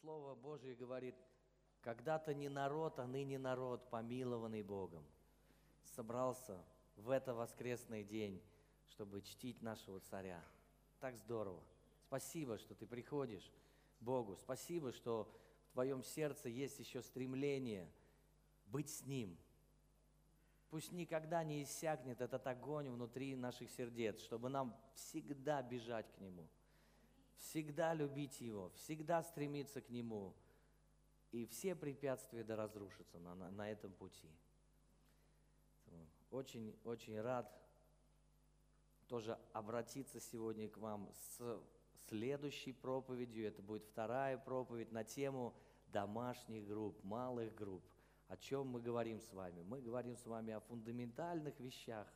Слово Божье говорит, когда-то не народ, а ныне народ, помилованный Богом, собрался в это воскресный день, чтобы чтить нашего царя. Так здорово. Спасибо, что ты приходишь Богу. Спасибо, что в твоем сердце есть еще стремление быть с Ним. Пусть никогда не иссякнет этот огонь внутри наших сердец, чтобы нам всегда бежать к Нему, всегда любить Его, всегда стремиться к Нему. И все препятствия да разрушатся на, на, на этом пути. Очень, очень рад тоже обратиться сегодня к вам с следующей проповедью. Это будет вторая проповедь на тему домашних групп, малых групп. О чем мы говорим с вами? Мы говорим с вами о фундаментальных вещах.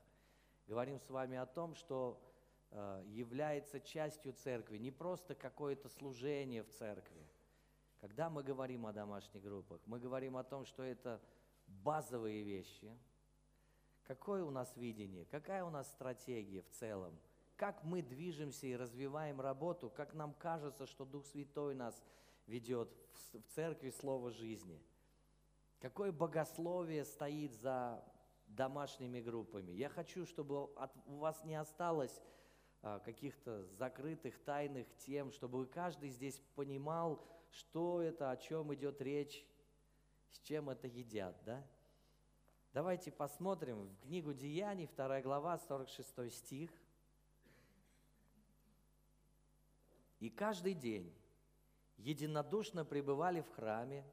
Говорим с вами о том, что является частью церкви, не просто какое-то служение в церкви. Когда мы говорим о домашних группах, мы говорим о том, что это базовые вещи – Какое у нас видение, какая у нас стратегия в целом, как мы движемся и развиваем работу, как нам кажется, что Дух Святой нас ведет в церкви Слова жизни. Какое богословие стоит за домашними группами. Я хочу, чтобы у вас не осталось каких-то закрытых, тайных тем, чтобы каждый здесь понимал, что это, о чем идет речь, с чем это едят, да? Давайте посмотрим в книгу Деяний, 2 глава, 46 стих. «И каждый день единодушно пребывали в храме,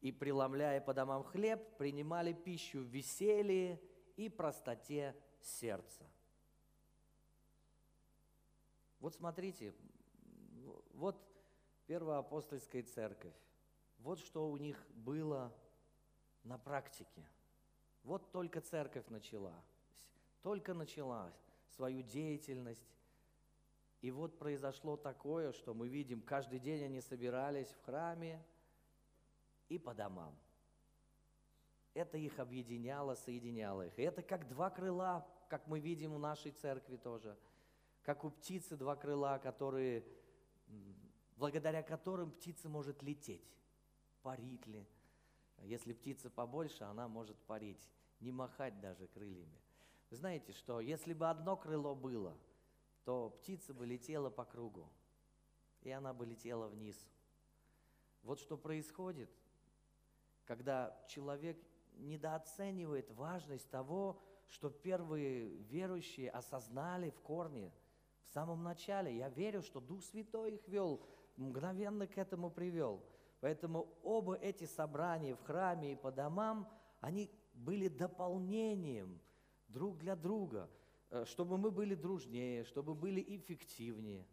и, преломляя по домам хлеб, принимали пищу в веселье и простоте сердца». Вот смотрите, вот первоапостольская церковь. Вот что у них было на практике – вот только церковь начала, только начала свою деятельность. И вот произошло такое, что мы видим, каждый день они собирались в храме и по домам. Это их объединяло, соединяло их. И это как два крыла, как мы видим в нашей церкви тоже. Как у птицы два крыла, которые, благодаря которым птица может лететь, парить ли, если птица побольше, она может парить, не махать даже крыльями. Вы знаете, что если бы одно крыло было, то птица бы летела по кругу, и она бы летела вниз. Вот что происходит, когда человек недооценивает важность того, что первые верующие осознали в корне, в самом начале. Я верю, что Дух Святой их вел, мгновенно к этому привел – Поэтому оба эти собрания в храме и по домам, они были дополнением друг для друга, э, чтобы мы были дружнее, чтобы были эффективнее.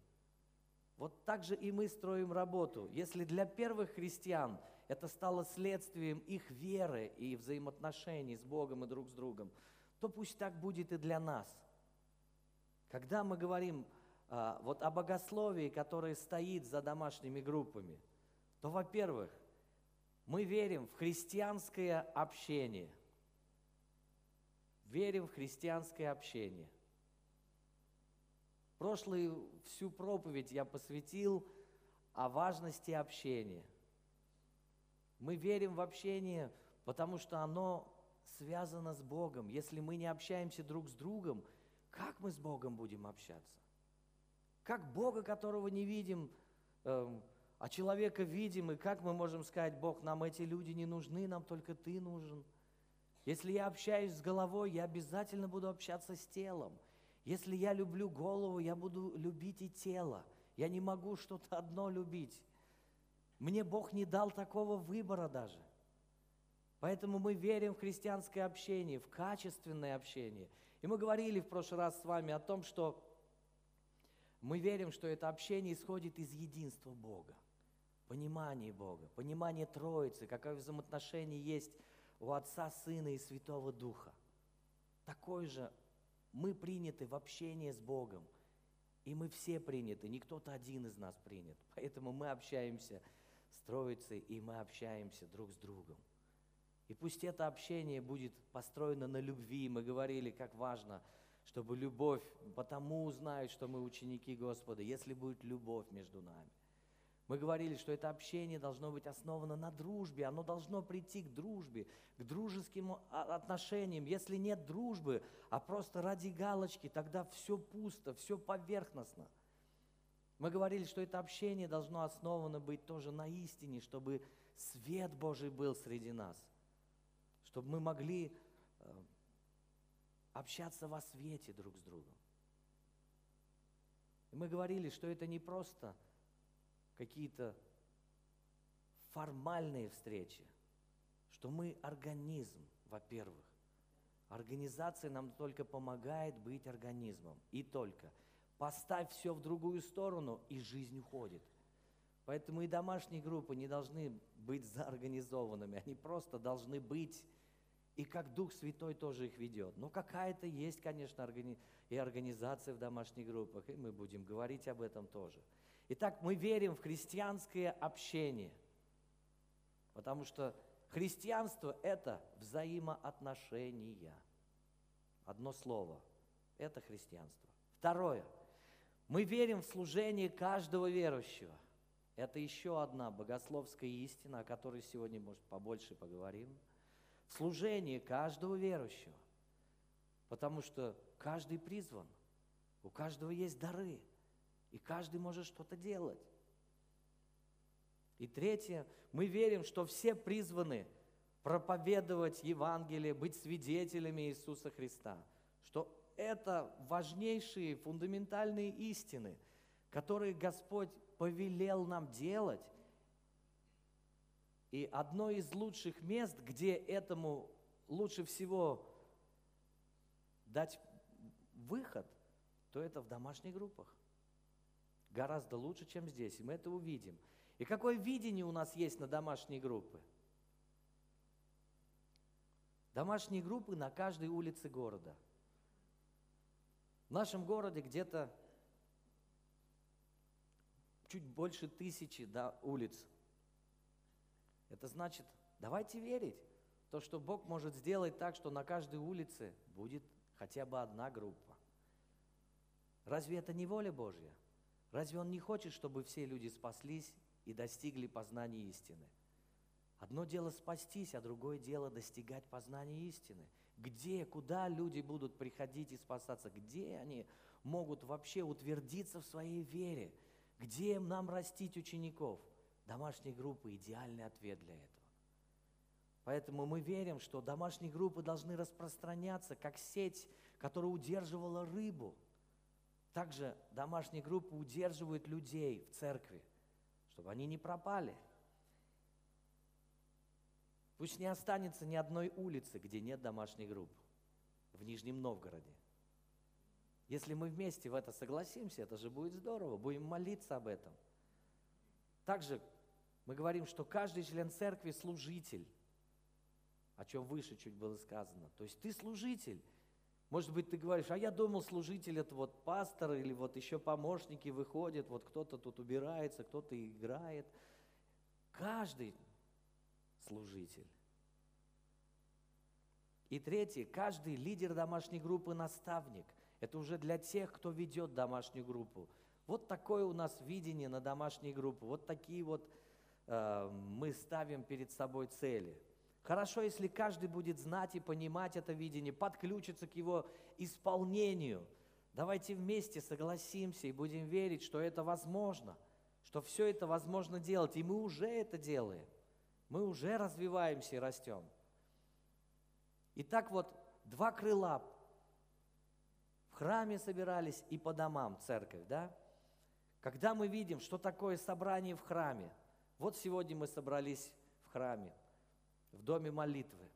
Вот так же и мы строим работу. Если для первых христиан это стало следствием их веры и взаимоотношений с Богом и друг с другом, то пусть так будет и для нас. Когда мы говорим а, вот о богословии, которое стоит за домашними группами – то, во-первых, мы верим в христианское общение. Верим в христианское общение. Прошлую всю проповедь я посвятил о важности общения. Мы верим в общение, потому что оно связано с Богом. Если мы не общаемся друг с другом, как мы с Богом будем общаться? Как Бога, которого не видим, эм, а человека видим, и как мы можем сказать, Бог, нам эти люди не нужны, нам только Ты нужен. Если я общаюсь с головой, я обязательно буду общаться с телом. Если я люблю голову, я буду любить и тело. Я не могу что-то одно любить. Мне Бог не дал такого выбора даже. Поэтому мы верим в христианское общение, в качественное общение. И мы говорили в прошлый раз с вами о том, что мы верим, что это общение исходит из единства Бога понимание Бога, понимание Троицы, какое взаимоотношение есть у Отца, Сына и Святого Духа. Такой же мы приняты в общении с Богом. И мы все приняты, не кто-то один из нас принят. Поэтому мы общаемся с Троицей, и мы общаемся друг с другом. И пусть это общение будет построено на любви. Мы говорили, как важно, чтобы любовь, потому узнают, что мы ученики Господа, если будет любовь между нами. Мы говорили, что это общение должно быть основано на дружбе, оно должно прийти к дружбе, к дружеским отношениям. Если нет дружбы, а просто ради галочки, тогда все пусто, все поверхностно. Мы говорили, что это общение должно основано быть тоже на истине, чтобы свет Божий был среди нас, чтобы мы могли э, общаться во свете друг с другом. И мы говорили, что это не просто какие-то формальные встречи, что мы организм, во-первых. Организация нам только помогает быть организмом. И только. Поставь все в другую сторону, и жизнь уходит. Поэтому и домашние группы не должны быть заорганизованными. Они просто должны быть, и как Дух Святой тоже их ведет. Но какая-то есть, конечно, органи... и организация в домашних группах, и мы будем говорить об этом тоже – Итак, мы верим в христианское общение, потому что христианство – это взаимоотношения. Одно слово – это христианство. Второе – мы верим в служение каждого верующего. Это еще одна богословская истина, о которой сегодня, может, побольше поговорим. В служении каждого верующего. Потому что каждый призван, у каждого есть дары – и каждый может что-то делать. И третье, мы верим, что все призваны проповедовать Евангелие, быть свидетелями Иисуса Христа, что это важнейшие фундаментальные истины, которые Господь повелел нам делать. И одно из лучших мест, где этому лучше всего дать выход, то это в домашних группах гораздо лучше, чем здесь, и мы это увидим. И какое видение у нас есть на домашние группы? Домашние группы на каждой улице города. В нашем городе где-то чуть больше тысячи да, улиц. Это значит, давайте верить, то, что Бог может сделать так, что на каждой улице будет хотя бы одна группа. Разве это не воля Божья? Разве Он не хочет, чтобы все люди спаслись и достигли познания истины? Одно дело спастись, а другое дело достигать познания истины. Где, куда люди будут приходить и спасаться? Где они могут вообще утвердиться в своей вере? Где нам растить учеников? Домашние группы – идеальный ответ для этого. Поэтому мы верим, что домашние группы должны распространяться, как сеть, которая удерживала рыбу – также домашние группы удерживают людей в церкви, чтобы они не пропали. Пусть не останется ни одной улицы, где нет домашних групп в Нижнем Новгороде. Если мы вместе в это согласимся, это же будет здорово, будем молиться об этом. Также мы говорим, что каждый член церкви служитель, о чем выше чуть было сказано. То есть ты служитель, может быть, ты говоришь, а я думал, служитель это вот пастор или вот еще помощники выходят, вот кто-то тут убирается, кто-то играет. Каждый служитель. И третье, каждый лидер домашней группы наставник. Это уже для тех, кто ведет домашнюю группу. Вот такое у нас видение на домашней группы. Вот такие вот мы ставим перед собой цели – Хорошо, если каждый будет знать и понимать это видение, подключиться к его исполнению. Давайте вместе согласимся и будем верить, что это возможно, что все это возможно делать. И мы уже это делаем. Мы уже развиваемся и растем. Итак, вот два крыла в храме собирались и по домам церковь, да? Когда мы видим, что такое собрание в храме, вот сегодня мы собрались в храме – в доме молитвы.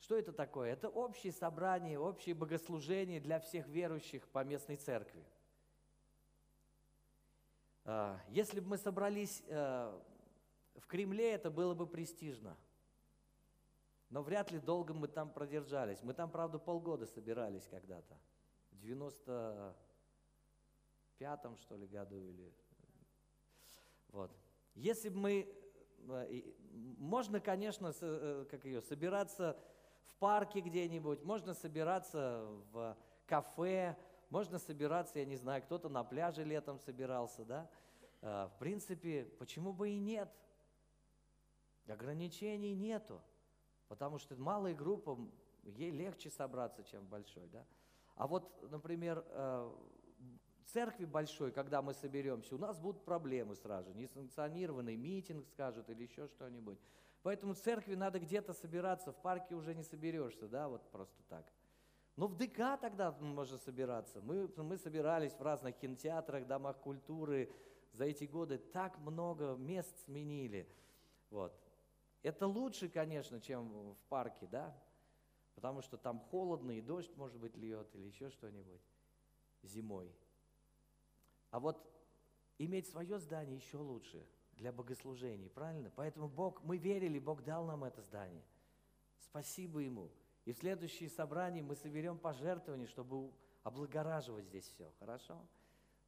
Что это такое? Это общее собрание, общее богослужение для всех верующих по местной церкви. А, если бы мы собрались э, в Кремле, это было бы престижно. Но вряд ли долго мы там продержались. Мы там, правда, полгода собирались когда-то. В 95-м, что ли, году или... Вот. Если бы мы Э, можно, конечно, э, как ее, собираться в парке где-нибудь, можно собираться в кафе, можно собираться, я не знаю, кто-то на пляже летом собирался, да? э, в принципе, почему бы и нет? Ограничений нету, потому что малой группа, ей легче собраться, чем большой, да? А вот, например, церкви большой, когда мы соберемся, у нас будут проблемы сразу, несанкционированный митинг скажут или еще что-нибудь. Поэтому церкви надо где-то собираться, в парке уже не соберешься, да, вот просто так. Но в ДК тогда можно собираться. Мы, мы собирались в разных кинотеатрах, домах культуры. За эти годы так много мест сменили. Вот. Это лучше, конечно, чем в парке, да? Потому что там холодно, и дождь, может быть, льет, или еще что-нибудь зимой. А вот иметь свое здание еще лучше для богослужений, правильно? Поэтому Бог, мы верили, Бог дал нам это здание. Спасибо Ему. И в следующие собрания мы соберем пожертвования, чтобы облагораживать здесь все. Хорошо?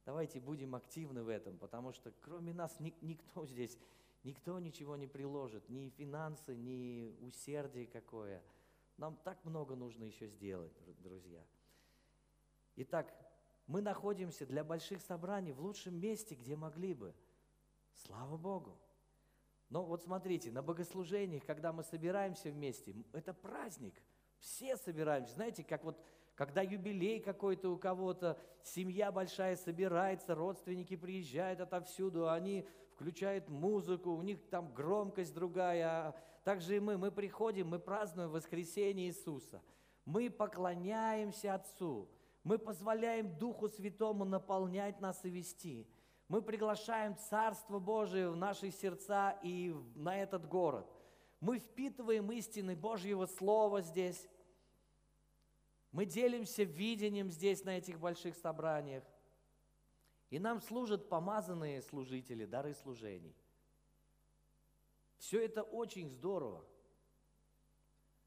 Давайте будем активны в этом, потому что кроме нас ни, никто здесь, никто ничего не приложит, ни финансы, ни усердие какое. Нам так много нужно еще сделать, друзья. Итак, мы находимся для больших собраний в лучшем месте, где могли бы. Слава Богу. Но вот смотрите, на богослужениях, когда мы собираемся вместе, это праздник. Все собираемся. Знаете, как вот когда юбилей какой-то у кого-то, семья большая собирается, родственники приезжают отовсюду, они включают музыку, у них там громкость другая. А также и мы, мы приходим, мы празднуем воскресение Иисуса. Мы поклоняемся Отцу. Мы позволяем Духу Святому наполнять нас и вести. Мы приглашаем Царство Божие в наши сердца и на этот город. Мы впитываем истины Божьего Слова здесь. Мы делимся видением здесь, на этих больших собраниях. И нам служат помазанные служители, дары служений. Все это очень здорово.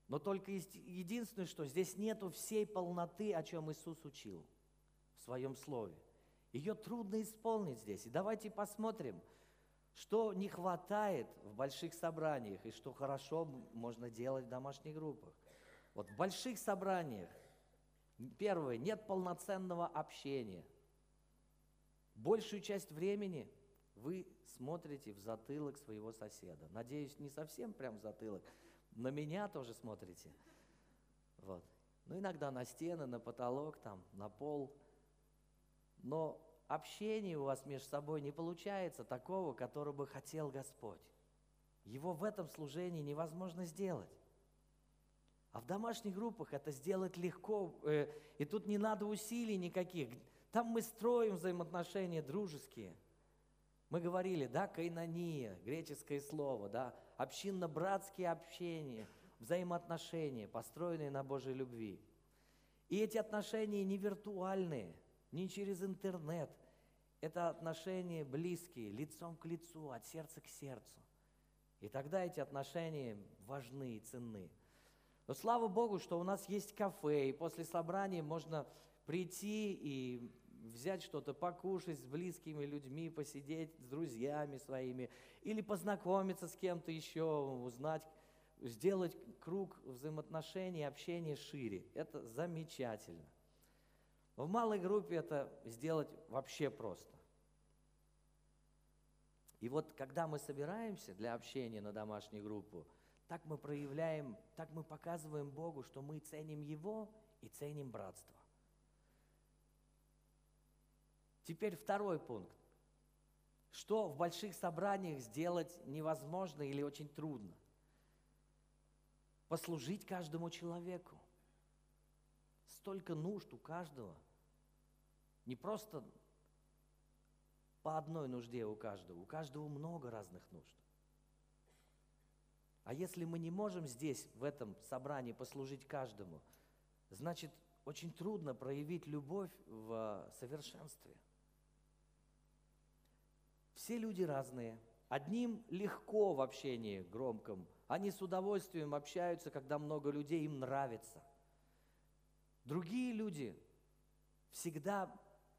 Но только единственное, что здесь нету всей полноты, о чем Иисус учил в своем слове. Ее трудно исполнить здесь. И давайте посмотрим, что не хватает в больших собраниях и что хорошо можно делать в домашних группах. Вот в больших собраниях, первое, нет полноценного общения. Большую часть времени вы смотрите в затылок своего соседа. Надеюсь, не совсем прям в затылок, на меня тоже смотрите. Вот. Ну, иногда на стены, на потолок, там, на пол. Но общение у вас между собой не получается такого, которого бы хотел Господь. Его в этом служении невозможно сделать. А в домашних группах это сделать легко, э, и тут не надо усилий никаких. Там мы строим взаимоотношения дружеские. Мы говорили, да, кайнония, греческое слово, да, общинно-братские общения, взаимоотношения, построенные на Божьей любви. И эти отношения не виртуальные, не через интернет. Это отношения близкие, лицом к лицу, от сердца к сердцу. И тогда эти отношения важны и ценны. Но слава Богу, что у нас есть кафе, и после собрания можно прийти и взять что-то покушать с близкими людьми, посидеть с друзьями своими, или познакомиться с кем-то еще, узнать, сделать круг взаимоотношений, общения шире. Это замечательно. в малой группе это сделать вообще просто. И вот когда мы собираемся для общения на домашнюю группу, так мы проявляем, так мы показываем Богу, что мы ценим Его и ценим братство. Теперь второй пункт. Что в больших собраниях сделать невозможно или очень трудно? Послужить каждому человеку. Столько нужд у каждого. Не просто по одной нужде у каждого, у каждого много разных нужд. А если мы не можем здесь, в этом собрании, послужить каждому, значит, очень трудно проявить любовь в совершенстве. Все люди разные. Одним легко в общении громком. Они с удовольствием общаются, когда много людей, им нравится. Другие люди всегда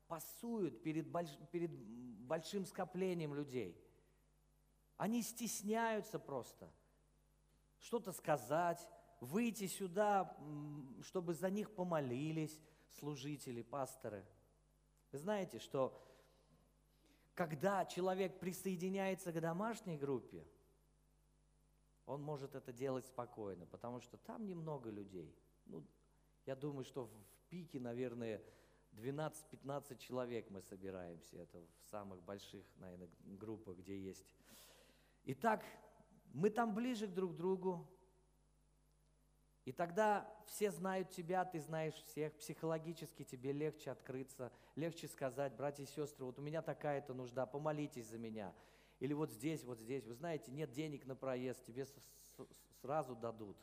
пасуют перед, больш, перед большим скоплением людей. Они стесняются просто что-то сказать, выйти сюда, чтобы за них помолились служители, пасторы. Вы знаете, что когда человек присоединяется к домашней группе, он может это делать спокойно, потому что там немного людей. Ну, я думаю, что в пике, наверное, 12-15 человек мы собираемся. Это в самых больших, наверное, группах, где есть. Итак, мы там ближе друг к другу. И тогда все знают тебя, ты знаешь всех. Психологически тебе легче открыться, легче сказать, братья и сестры, вот у меня такая-то нужда, помолитесь за меня. Или вот здесь, вот здесь. Вы знаете, нет денег на проезд, тебе сразу дадут.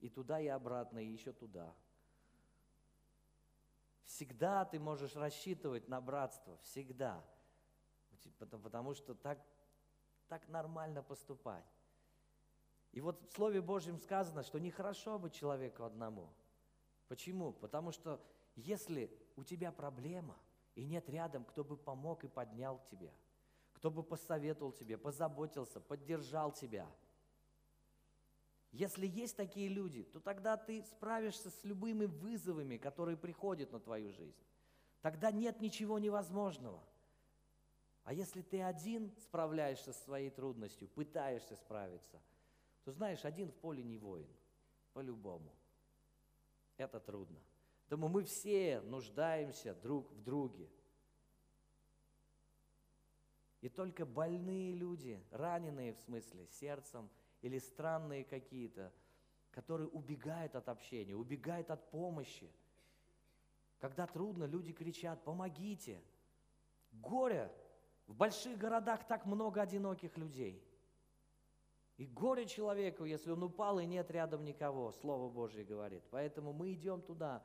И туда, и обратно, и еще туда. Всегда ты можешь рассчитывать на братство, всегда. Потому что так, так нормально поступать. И вот в Слове Божьем сказано, что нехорошо быть человеку одному. Почему? Потому что если у тебя проблема, и нет рядом, кто бы помог и поднял тебя, кто бы посоветовал тебе, позаботился, поддержал тебя – если есть такие люди, то тогда ты справишься с любыми вызовами, которые приходят на твою жизнь. Тогда нет ничего невозможного. А если ты один справляешься с своей трудностью, пытаешься справиться, то знаешь, один в поле не воин, по-любому. Это трудно. Поэтому мы все нуждаемся друг в друге. И только больные люди, раненые в смысле сердцем – или странные какие-то, которые убегают от общения, убегают от помощи. Когда трудно, люди кричат, помогите. Горе. В больших городах так много одиноких людей. И горе человеку, если он упал и нет рядом никого, Слово Божье говорит. Поэтому мы идем туда.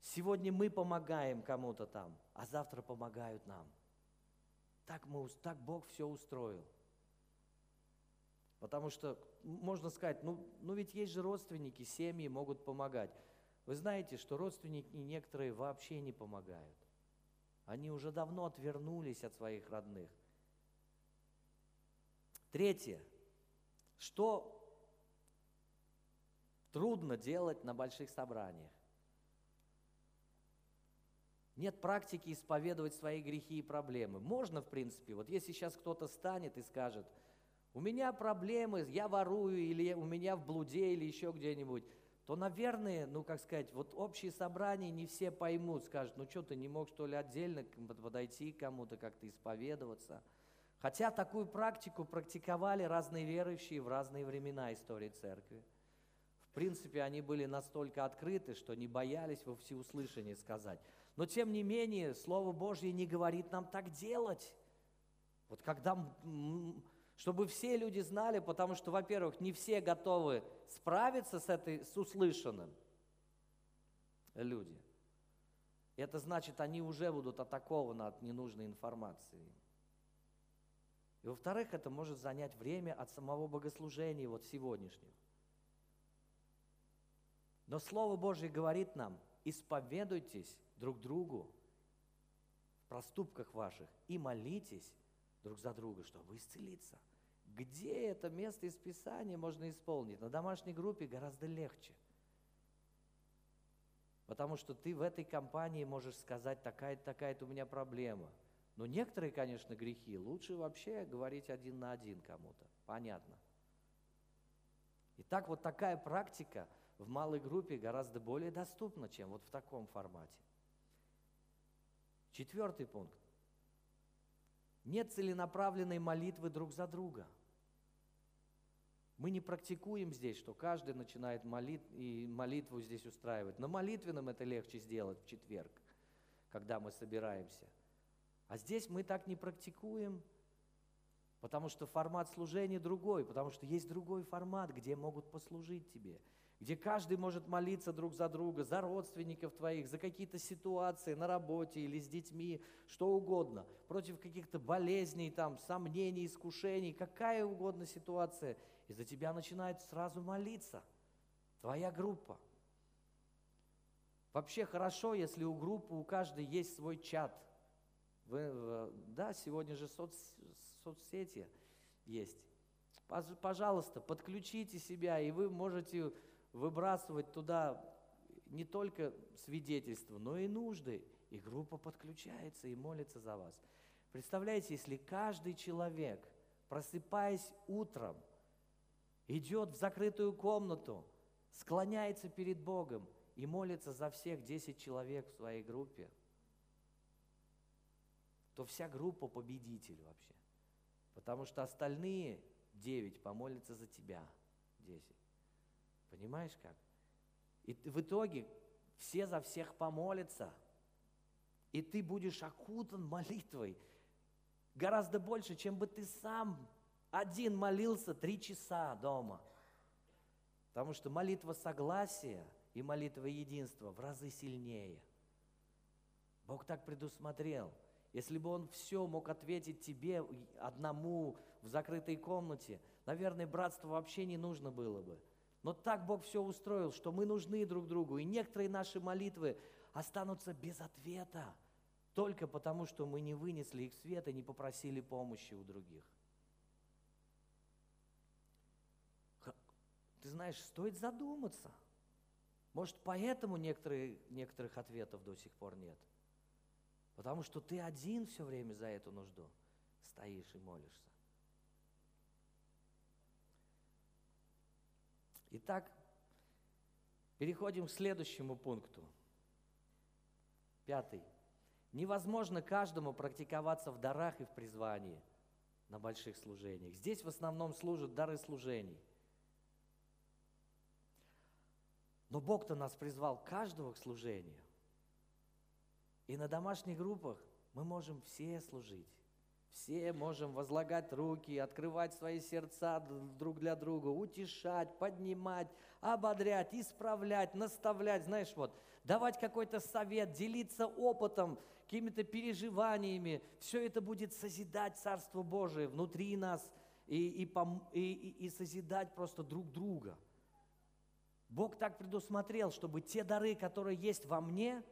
Сегодня мы помогаем кому-то там, а завтра помогают нам. Так, мы, так Бог все устроил. Потому что можно сказать, ну, ну ведь есть же родственники, семьи могут помогать. Вы знаете, что родственники некоторые вообще не помогают. Они уже давно отвернулись от своих родных. Третье. Что трудно делать на больших собраниях? Нет практики исповедовать свои грехи и проблемы. Можно, в принципе, вот если сейчас кто-то станет и скажет – у меня проблемы, я ворую, или у меня в блуде, или еще где-нибудь, то, наверное, ну, как сказать, вот общие собрания не все поймут, скажут, ну, что ты не мог, что ли, отдельно подойти к кому-то, как-то исповедоваться. Хотя такую практику практиковали разные верующие в разные времена истории церкви. В принципе, они были настолько открыты, что не боялись во всеуслышание сказать. Но, тем не менее, Слово Божье не говорит нам так делать. Вот когда чтобы все люди знали, потому что, во-первых, не все готовы справиться с, этой, с услышанным. Люди. Это значит, они уже будут атакованы от ненужной информации. И во-вторых, это может занять время от самого богослужения, вот сегодняшнего. Но Слово Божье говорит нам, исповедуйтесь друг другу в проступках ваших и молитесь друг за друга, чтобы исцелиться. Где это место из Писания можно исполнить? На домашней группе гораздо легче. Потому что ты в этой компании можешь сказать, такая-то такая у меня проблема. Но некоторые, конечно, грехи лучше вообще говорить один на один кому-то. Понятно. Итак, вот такая практика в малой группе гораздо более доступна, чем вот в таком формате. Четвертый пункт. Нет целенаправленной молитвы друг за друга. Мы не практикуем здесь, что каждый начинает молит, и молитву здесь устраивать. На молитвенном это легче сделать в четверг, когда мы собираемся. А здесь мы так не практикуем, потому что формат служения другой, потому что есть другой формат, где могут послужить тебе – где каждый может молиться друг за друга, за родственников твоих, за какие-то ситуации на работе или с детьми, что угодно, против каких-то болезней, там, сомнений, искушений, какая угодно ситуация, и за тебя начинают сразу молиться. Твоя группа. Вообще хорошо, если у группы, у каждой есть свой чат. Вы, да, сегодня же соц, соцсети есть. Пожалуйста, подключите себя, и вы можете выбрасывать туда не только свидетельства, но и нужды. И группа подключается и молится за вас. Представляете, если каждый человек, просыпаясь утром, идет в закрытую комнату, склоняется перед Богом и молится за всех 10 человек в своей группе, то вся группа победитель вообще. Потому что остальные 9 помолятся за тебя, 10. Понимаешь как? И в итоге все за всех помолятся, и ты будешь окутан молитвой гораздо больше, чем бы ты сам один молился три часа дома. Потому что молитва согласия и молитва единства в разы сильнее. Бог так предусмотрел. Если бы Он все мог ответить тебе одному в закрытой комнате, наверное, братство вообще не нужно было бы. Но так Бог все устроил, что мы нужны друг другу. И некоторые наши молитвы останутся без ответа, только потому, что мы не вынесли их в свет и не попросили помощи у других. Ты знаешь, стоит задуматься. Может, поэтому некоторые, некоторых ответов до сих пор нет. Потому что ты один все время за эту нужду стоишь и молишься. Итак, переходим к следующему пункту. Пятый. Невозможно каждому практиковаться в дарах и в призвании на больших служениях. Здесь в основном служат дары служений – Но Бог-то нас призвал каждого к служению. И на домашних группах мы можем все служить. Все можем возлагать руки, открывать свои сердца друг для друга, утешать, поднимать, ободрять, исправлять, наставлять, знаешь, вот, давать какой-то совет, делиться опытом, какими-то переживаниями. Все это будет созидать Царство Божие внутри нас и, и, и, и созидать просто друг друга – Бог так предусмотрел, чтобы те дары, которые есть во мне,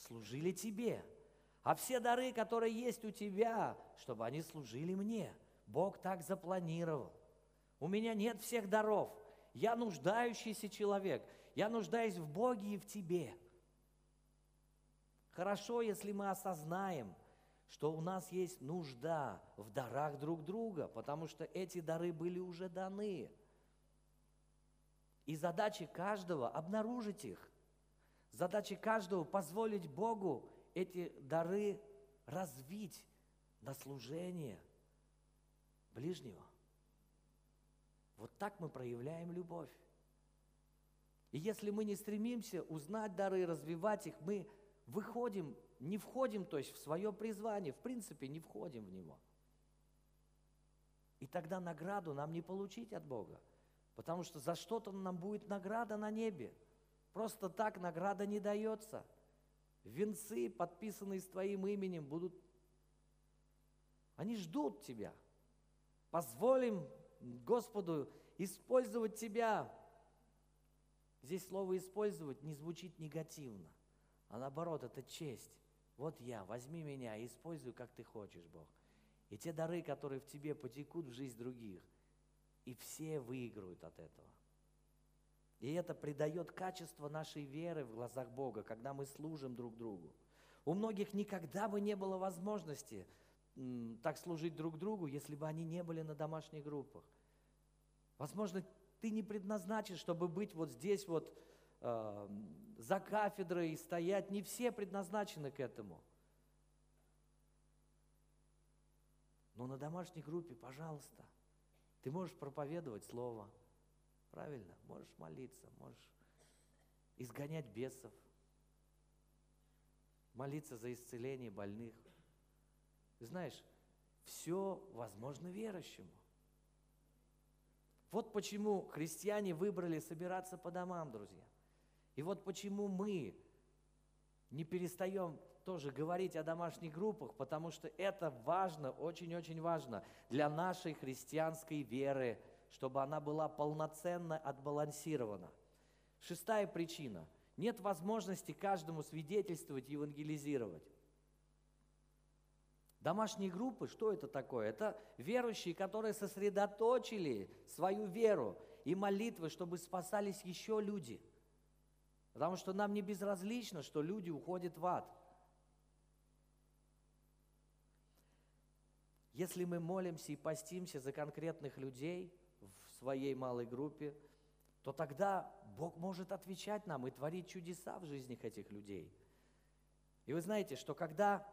служили тебе. А все дары, которые есть у тебя, чтобы они служили мне. Бог так запланировал. У меня нет всех даров. Я нуждающийся человек. Я нуждаюсь в Боге и в тебе. Хорошо, если мы осознаем, что у нас есть нужда в дарах друг друга, потому что эти дары были уже даны. И задача каждого – обнаружить их. Задача каждого – позволить Богу эти дары развить на служение ближнего. Вот так мы проявляем любовь. И если мы не стремимся узнать дары, развивать их, мы выходим, не входим, то есть в свое призвание, в принципе, не входим в него. И тогда награду нам не получить от Бога. Потому что за что-то нам будет награда на небе. Просто так награда не дается. Венцы, подписанные с твоим именем, будут... Они ждут тебя. Позволим Господу использовать тебя. Здесь слово «использовать» не звучит негативно, а наоборот, это честь. Вот я, возьми меня и используй, как ты хочешь, Бог. И те дары, которые в тебе потекут в жизнь других – и все выиграют от этого. И это придает качество нашей веры в глазах Бога, когда мы служим друг другу. У многих никогда бы не было возможности так служить друг другу, если бы они не были на домашних группах. Возможно, ты не предназначен, чтобы быть вот здесь вот э, за кафедрой и стоять. Не все предназначены к этому. Но на домашней группе, пожалуйста – ты можешь проповедовать Слово, правильно? Можешь молиться, можешь изгонять бесов, молиться за исцеление больных. знаешь, все возможно верующему. Вот почему христиане выбрали собираться по домам, друзья. И вот почему мы не перестаем тоже говорить о домашних группах, потому что это важно, очень-очень важно для нашей христианской веры, чтобы она была полноценно отбалансирована. Шестая причина. Нет возможности каждому свидетельствовать и евангелизировать. Домашние группы, что это такое? Это верующие, которые сосредоточили свою веру и молитвы, чтобы спасались еще люди. Потому что нам не безразлично, что люди уходят в ад – если мы молимся и постимся за конкретных людей своей малой группе, то тогда Бог может отвечать нам и творить чудеса в жизнях этих людей. И вы знаете, что когда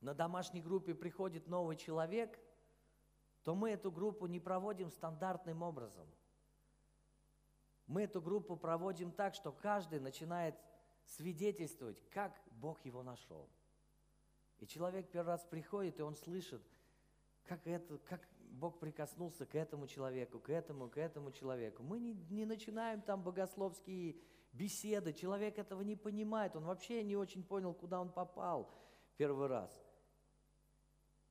на домашней группе приходит новый человек, то мы эту группу не проводим стандартным образом. Мы эту группу проводим так, что каждый начинает свидетельствовать, как Бог его нашел. И человек первый раз приходит, и он слышит, как, это, как Бог прикоснулся к этому человеку, к этому, к этому человеку. Мы не, не начинаем там богословские беседы, человек этого не понимает, он вообще не очень понял, куда он попал первый раз.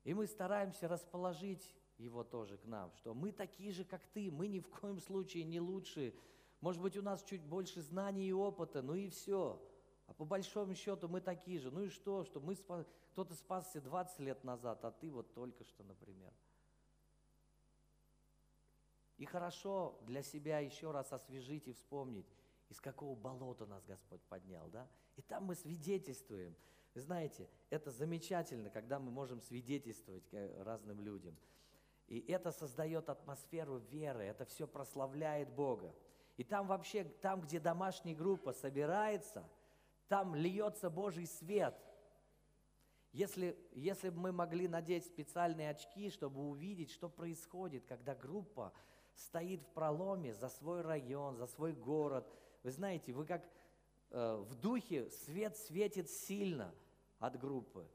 И мы стараемся расположить его тоже к нам, что мы такие же, как ты, мы ни в коем случае не лучше. Может быть, у нас чуть больше знаний и опыта, ну и все. А по большому счету мы такие же. Ну и что, что мы спас... кто-то спасся 20 лет назад, а ты вот только что, например. И хорошо для себя еще раз освежить и вспомнить, из какого болота нас Господь поднял, да? И там мы свидетельствуем. знаете, это замечательно, когда мы можем свидетельствовать разным людям. И это создает атмосферу веры, это все прославляет Бога. И там вообще, там, где домашняя группа собирается, там льется Божий свет. Если, если бы мы могли надеть специальные очки, чтобы увидеть, что происходит, когда группа стоит в проломе за свой район, за свой город. Вы знаете, вы как э, в духе свет светит сильно от группы.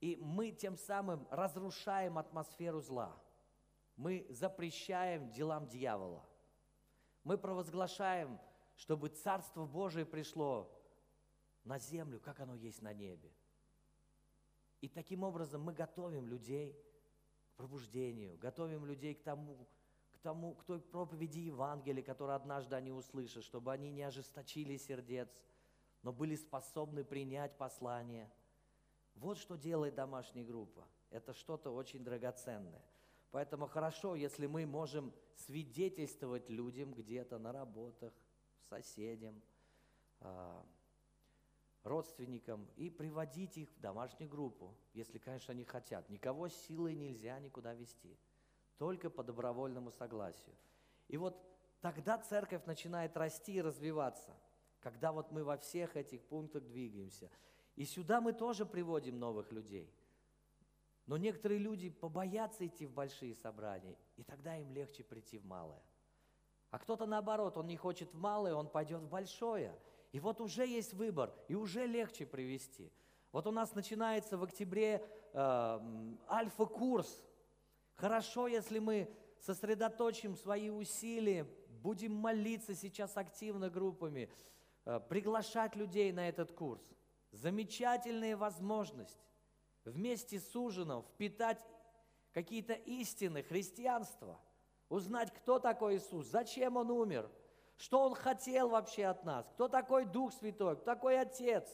И мы тем самым разрушаем атмосферу зла. Мы запрещаем делам дьявола. Мы провозглашаем, чтобы Царство Божие пришло на землю, как оно есть на небе. И таким образом мы готовим людей к пробуждению, готовим людей к тому, тому, к той проповеди Евангелия, которую однажды они услышат, чтобы они не ожесточили сердец, но были способны принять послание. Вот что делает домашняя группа. Это что-то очень драгоценное. Поэтому хорошо, если мы можем свидетельствовать людям где-то на работах, соседям, а, родственникам и приводить их в домашнюю группу, если, конечно, они хотят. Никого силой нельзя никуда вести только по добровольному согласию. И вот тогда церковь начинает расти и развиваться, когда вот мы во всех этих пунктах двигаемся. И сюда мы тоже приводим новых людей. Но некоторые люди побоятся идти в большие собрания, и тогда им легче прийти в малое. А кто-то наоборот, он не хочет в малое, он пойдет в большое. И вот уже есть выбор, и уже легче привести. Вот у нас начинается в октябре э, альфа-курс Хорошо, если мы сосредоточим свои усилия, будем молиться сейчас активно группами, э, приглашать людей на этот курс. Замечательная возможность вместе с ужином впитать какие-то истины христианства, узнать, кто такой Иисус, зачем Он умер, что Он хотел вообще от нас, кто такой Дух Святой, кто такой Отец.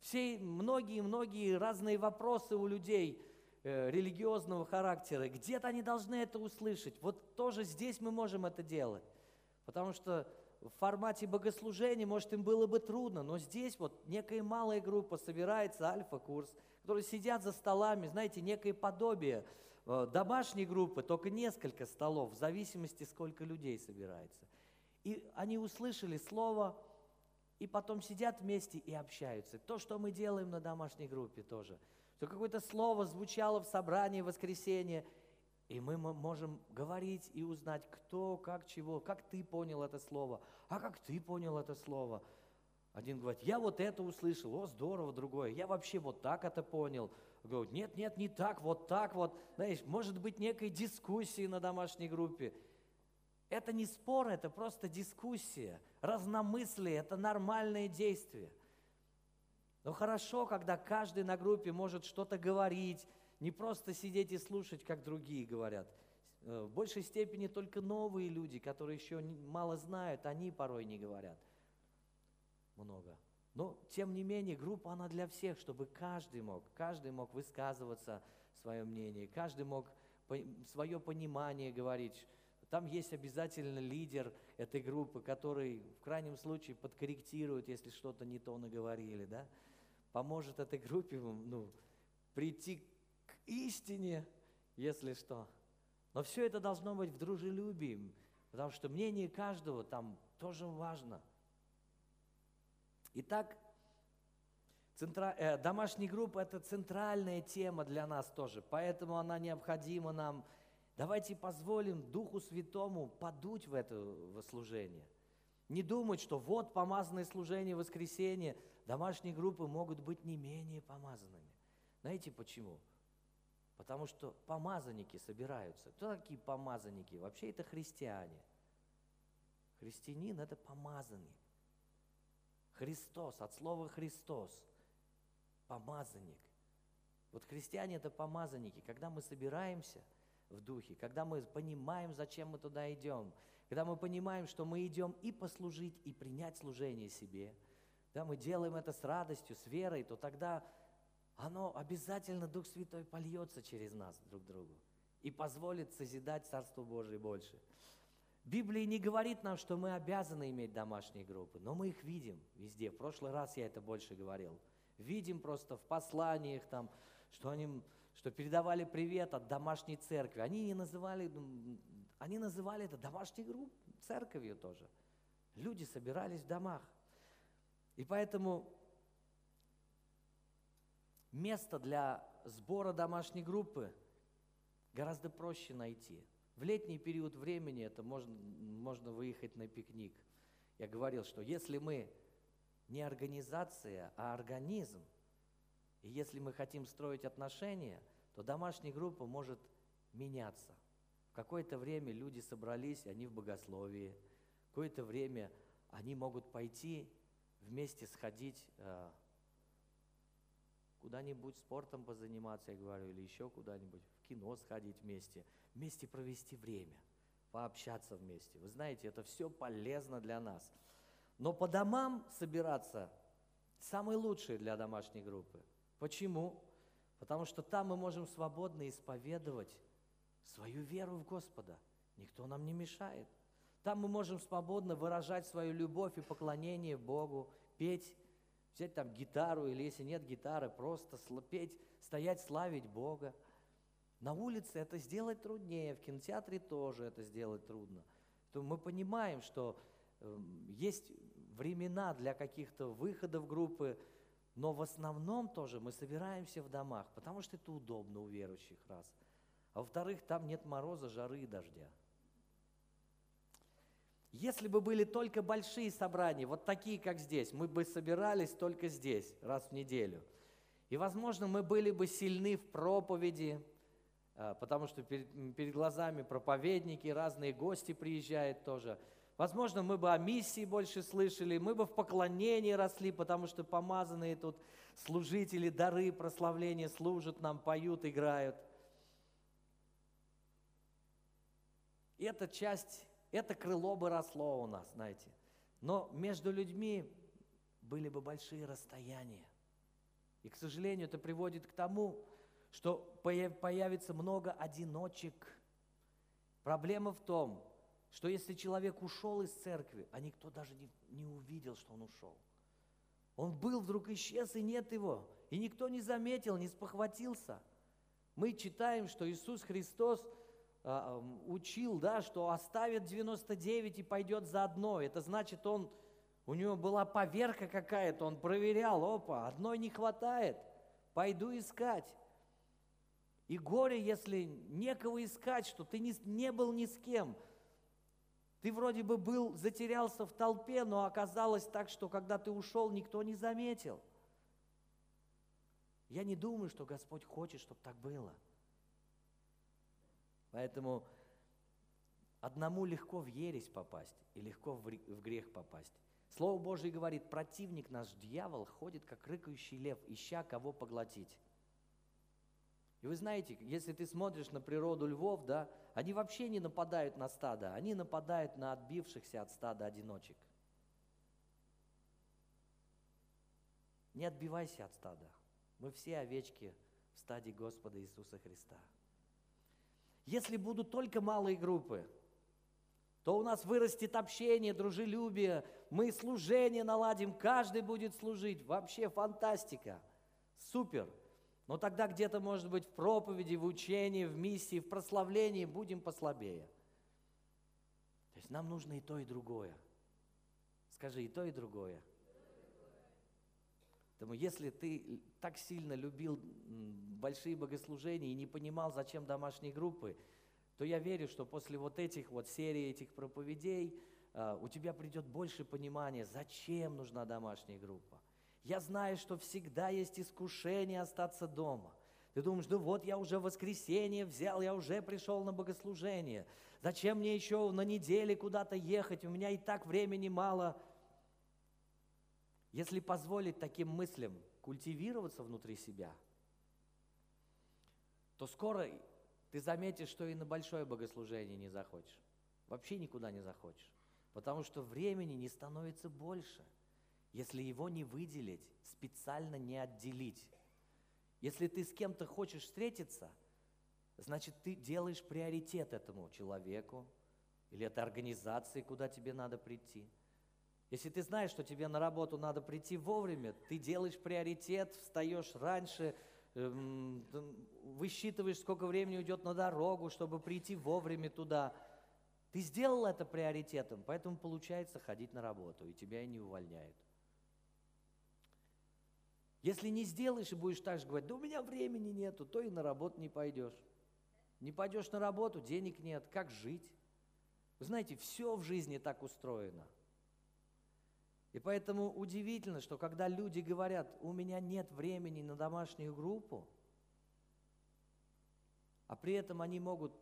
Все многие-многие разные вопросы у людей – религиозного характера, где-то они должны это услышать. Вот тоже здесь мы можем это делать. Потому что в формате богослужения, может, им было бы трудно, но здесь вот некая малая группа собирается, альфа-курс, которые сидят за столами, знаете, некое подобие э, домашней группы, только несколько столов, в зависимости, сколько людей собирается. И они услышали слово, и потом сидят вместе и общаются. То, что мы делаем на домашней группе тоже – что какое-то слово звучало в собрании в воскресенье, и мы можем говорить и узнать, кто, как, чего, как ты понял это слово, а как ты понял это слово. Один говорит, я вот это услышал, о, здорово, другое, я вообще вот так это понял. Говорит, нет, нет, не так, вот так вот. Знаешь, может быть некой дискуссии на домашней группе. Это не спор, это просто дискуссия, разномыслие, это нормальное действие. Но хорошо, когда каждый на группе может что-то говорить, не просто сидеть и слушать, как другие говорят. Э, в большей степени только новые люди, которые еще мало знают, они порой не говорят много. Но, тем не менее, группа, она для всех, чтобы каждый мог, каждый мог высказываться свое мнение, каждый мог свое понимание говорить. Там есть обязательно лидер этой группы, который в крайнем случае подкорректирует, если что-то не то наговорили, да? Поможет этой группе ну, прийти к истине, если что. Но все это должно быть в дружелюбии, потому что мнение каждого там тоже важно. Итак, центра... э, домашняя группа – это центральная тема для нас тоже, поэтому она необходима нам. Давайте позволим Духу Святому подуть в это служение. Не думать, что вот помазанное служение воскресенье, домашние группы могут быть не менее помазанными. Знаете почему? Потому что помазанники собираются. Кто такие помазанники? Вообще это христиане. Христианин – это помазанник. Христос, от слова Христос, помазанник. Вот христиане – это помазанники. Когда мы собираемся в духе, когда мы понимаем, зачем мы туда идем, когда мы понимаем, что мы идем и послужить, и принять служение себе, когда мы делаем это с радостью, с верой, то тогда оно обязательно, Дух Святой польется через нас друг другу и позволит созидать Царство Божие больше. Библия не говорит нам, что мы обязаны иметь домашние группы, но мы их видим везде. В прошлый раз я это больше говорил. Видим просто в посланиях там, что они что передавали привет от домашней церкви. Они не называли, они называли это домашней группой, церковью тоже. Люди собирались в домах. И поэтому место для сбора домашней группы гораздо проще найти. В летний период времени это можно, можно выехать на пикник. Я говорил, что если мы не организация, а организм, и если мы хотим строить отношения, то домашняя группа может меняться. Какое-то время люди собрались, они в богословии. Какое-то время они могут пойти вместе сходить э, куда-нибудь спортом позаниматься, я говорю, или еще куда-нибудь, в кино сходить вместе, вместе провести время, пообщаться вместе. Вы знаете, это все полезно для нас. Но по домам собираться самое лучшее для домашней группы. Почему? Потому что там мы можем свободно исповедовать свою веру в Господа. Никто нам не мешает. Там мы можем свободно выражать свою любовь и поклонение Богу, петь взять там гитару, или если нет гитары, просто петь, стоять, славить Бога. На улице это сделать труднее, в кинотеатре тоже это сделать трудно. То мы понимаем, что эм, есть времена для каких-то выходов группы, но в основном тоже мы собираемся в домах, потому что это удобно у верующих, раз. А во-вторых, там нет мороза, жары и дождя. Если бы были только большие собрания, вот такие, как здесь, мы бы собирались только здесь, раз в неделю. И, возможно, мы были бы сильны в проповеди, а, потому что перед глазами проповедники, разные гости приезжают тоже. Возможно, мы бы о миссии больше слышали, мы бы в поклонении росли, потому что помазанные тут служители, дары прославления служат нам, поют, играют. И это часть это крыло бы росло у нас, знаете. Но между людьми были бы большие расстояния. И, к сожалению, это приводит к тому, что появится много одиночек. Проблема в том, что если человек ушел из церкви, а никто даже не, не увидел, что он ушел. Он был, вдруг исчез, и нет его. И никто не заметил, не спохватился. Мы читаем, что Иисус Христос – учил, да, что оставит 99 и пойдет за одной. Это значит, он, у него была поверка какая-то, он проверял, опа, одной не хватает, пойду искать. И горе, если некого искать, что ты не, не был ни с кем. Ты вроде бы был, затерялся в толпе, но оказалось так, что когда ты ушел, никто не заметил. Я не думаю, что Господь хочет, чтобы так было – Поэтому одному легко в ересь попасть и легко в грех попасть. Слово Божье говорит, противник наш, дьявол, ходит, как рыкающий лев, ища кого поглотить. И вы знаете, если ты смотришь на природу львов, да, они вообще не нападают на стадо, они нападают на отбившихся от стада одиночек. Не отбивайся от стада. Мы все овечки в стаде Господа Иисуса Христа. Если будут только малые группы, то у нас вырастет общение, дружелюбие, мы служение наладим, каждый будет служить. Вообще фантастика, супер. Но тогда где-то, может быть, в проповеди, в учении, в миссии, в прославлении будем послабее. То есть нам нужно и то, и другое. Скажи, и то, и другое. Поэтому если ты так сильно любил большие богослужения и не понимал, зачем домашние группы, то я верю, что после вот этих вот серий этих проповедей а, у тебя придет больше понимания, зачем нужна домашняя группа. Я знаю, что всегда есть искушение остаться дома. Ты думаешь, ну вот я уже воскресенье взял, я уже пришел на богослужение. Зачем мне еще на неделе куда-то ехать? У меня и так времени мало. Если позволить таким мыслям культивироваться внутри себя, то скоро ты заметишь, что и на большое богослужение не захочешь. Вообще никуда не захочешь. Потому что времени не становится больше – если его не выделить, специально не отделить. Если ты с кем-то хочешь встретиться, значит, ты делаешь приоритет этому человеку или этой организации, куда тебе надо прийти. Если ты знаешь, что тебе на работу надо прийти вовремя, ты делаешь приоритет, встаешь раньше, эм, высчитываешь, сколько времени уйдет на дорогу, чтобы прийти вовремя туда. Ты сделал это приоритетом, поэтому получается ходить на работу, и тебя и не увольняют. Если не сделаешь и будешь так же говорить, да у меня времени нету, то и на работу не пойдешь. Не пойдешь на работу, денег нет, как жить? Вы знаете, все в жизни так устроено. И поэтому удивительно, что когда люди говорят, у меня нет времени на домашнюю группу, а при этом они могут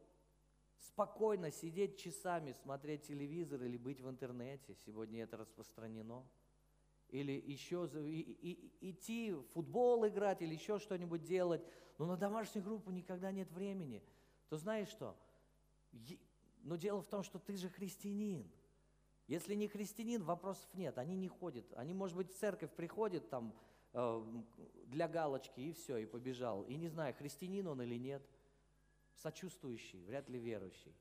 спокойно сидеть часами, смотреть телевизор или быть в интернете, сегодня это распространено – или еще и, и, идти в футбол играть, или еще что-нибудь делать, но на домашнюю группу никогда нет времени, то знаешь что? Но дело в том, что ты же христианин. Если не христианин, вопросов нет, они не ходят. Они, может быть, в церковь приходят там э, для галочки и все, и побежал. И не знаю, христианин он или нет. Сочувствующий, вряд ли верующий.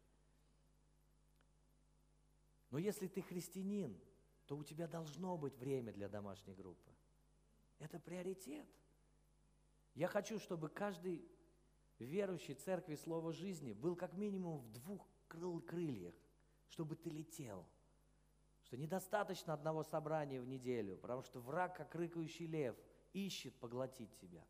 Но если ты христианин, то у тебя должно быть время для домашней группы. Это приоритет. Я хочу, чтобы каждый верующий церкви Слова жизни был как минимум в двух крыл крыльях, чтобы ты летел. Что недостаточно одного собрания в неделю, потому что враг, как рыкающий лев, ищет поглотить тебя.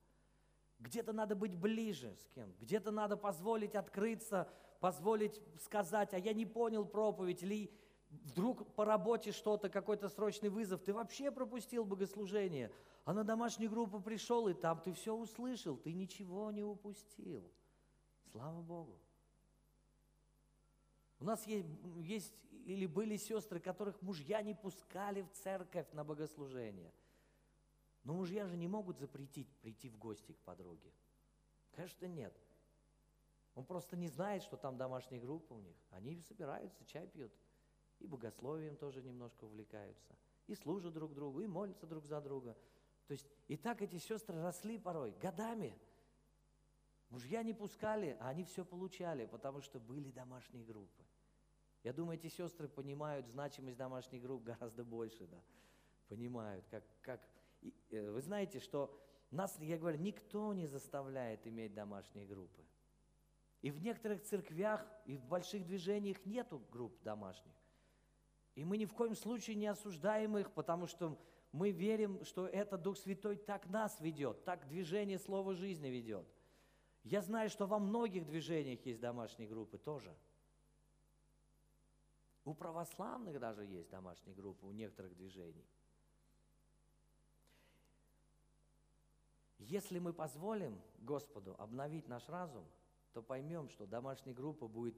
Где-то надо быть ближе с кем, где-то надо позволить открыться, позволить сказать, а я не понял проповедь, или вдруг по работе что-то, какой-то срочный вызов, ты вообще пропустил богослужение, а на домашнюю группу пришел, и там ты все услышал, ты ничего не упустил. Слава Богу. У нас есть, есть или были сестры, которых мужья не пускали в церковь на богослужение. Но мужья же не могут запретить прийти в гости к подруге. Конечно, нет. Он просто не знает, что там домашняя группа у них. Они собираются, чай пьют и богословием тоже немножко увлекаются, и служат друг другу, и молятся друг за друга. То есть и так эти сестры росли порой, годами. Мужья не пускали, а они все получали, потому что были домашние группы. Я думаю, эти сестры понимают значимость домашних групп гораздо больше, да. Понимают, как, как... И, э, вы знаете, что нас, я говорю, никто не заставляет иметь домашние группы. И в некоторых церквях, и в больших движениях нету групп домашних. И мы ни в коем случае не осуждаем их, потому что мы верим, что это Дух Святой так нас ведет, так движение Слова жизни ведет. Я знаю, что во многих движениях есть домашние группы тоже. У православных даже есть домашние группы, у некоторых движений. Если мы позволим Господу обновить наш разум, то поймем, что домашняя группа будет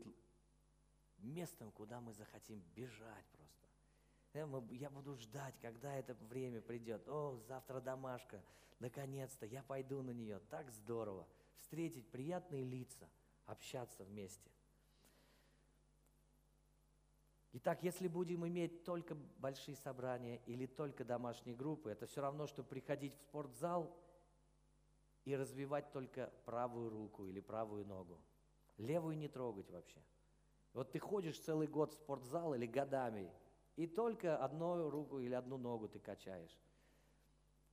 местом, куда мы захотим бежать я буду ждать, когда это время придет. О, завтра домашка, наконец-то, я пойду на нее. Так здорово. Встретить приятные лица, общаться вместе. Итак, если будем иметь только большие собрания или только домашние группы, это все равно, что приходить в спортзал и развивать только правую руку или правую ногу. Левую не трогать вообще. Вот ты ходишь целый год в спортзал или годами, и только одну руку или одну ногу ты качаешь.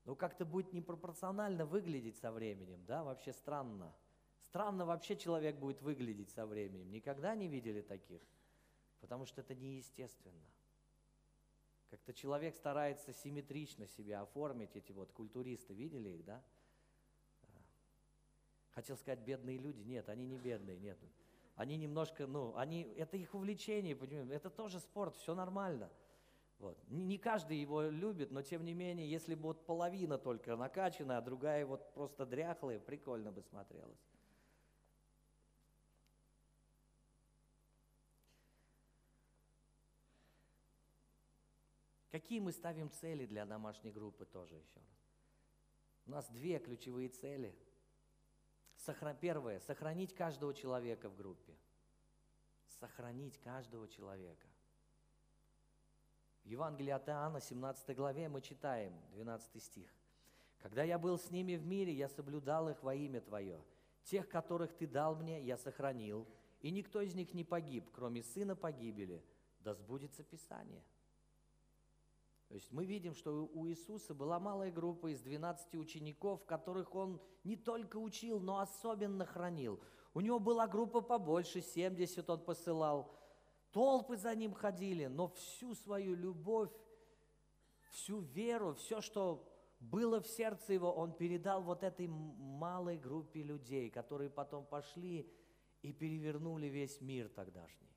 ну как-то будет непропорционально выглядеть со временем, да, вообще странно. Странно вообще человек будет выглядеть со временем. Никогда не видели таких, потому что это неестественно. Как-то человек старается симметрично себя оформить, эти вот культуристы, видели их, да? Хотел сказать, бедные люди. Нет, они не бедные, нет. Они немножко, ну, они, это их увлечение, понимаете, это тоже спорт, все нормально. Вот. Не каждый его любит, но тем не менее, если бы вот половина только накачана, а другая вот просто дряхлая, прикольно бы смотрелось. Какие мы ставим цели для домашней группы тоже еще раз? У нас две ключевые цели – Первое, сохранить каждого человека в группе. Сохранить каждого человека. В Евангелии от Иоанна, 17 главе, мы читаем, 12 стих. «Когда я был с ними в мире, я соблюдал их во имя Твое. Тех, которых Ты дал мне, я сохранил, и никто из них не погиб, кроме сына погибели. Да сбудется Писание». То есть мы видим, что у Иисуса была малая группа из 12 учеников, которых он не только учил, но особенно хранил. У него была группа побольше, 70 он посылал. Толпы за ним ходили, но всю свою любовь, всю веру, все, что было в сердце его, он передал вот этой малой группе людей, которые потом пошли и перевернули весь мир тогдашний.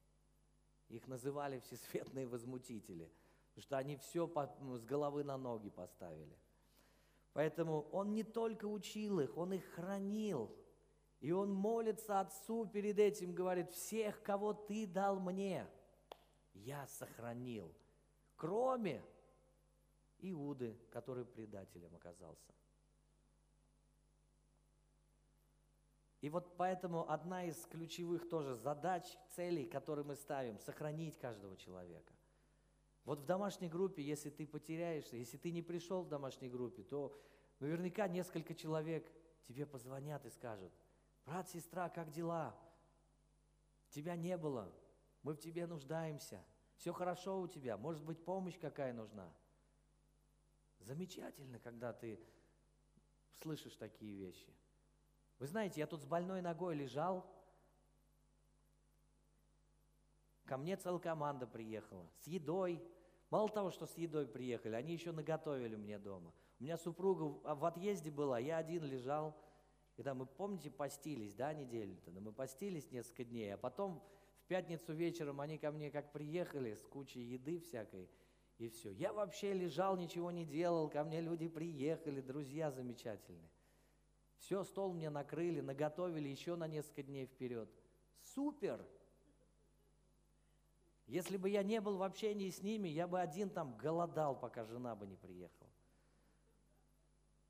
Их называли всесветные возмутители – что они все с головы на ноги поставили. Поэтому он не только учил их, он их хранил. И он молится Отцу перед этим, говорит, всех, кого ты дал мне, я сохранил, кроме Иуды, который предателем оказался. И вот поэтому одна из ключевых тоже задач, целей, которые мы ставим, сохранить каждого человека. Вот в домашней группе, если ты потеряешься, если ты не пришел в домашней группе, то наверняка несколько человек тебе позвонят и скажут, брат, сестра, как дела? Тебя не было, мы в тебе нуждаемся, все хорошо у тебя, может быть, помощь какая нужна. Замечательно, когда ты слышишь такие вещи. Вы знаете, я тут с больной ногой лежал, ко мне целая команда приехала с едой, Мало того, что с едой приехали, они еще наготовили мне дома. У меня супруга в отъезде была, я один лежал. И там, мы, помните, постились, да, неделю-то? Да, мы постились несколько дней, а потом в пятницу вечером они ко мне как приехали с кучей еды всякой, и все. Я вообще лежал, ничего не делал, ко мне люди приехали, друзья замечательные. Все, стол мне накрыли, наготовили еще на несколько дней вперед. Супер! Если бы я не был в общении с ними, я бы один там голодал, пока жена бы не приехала.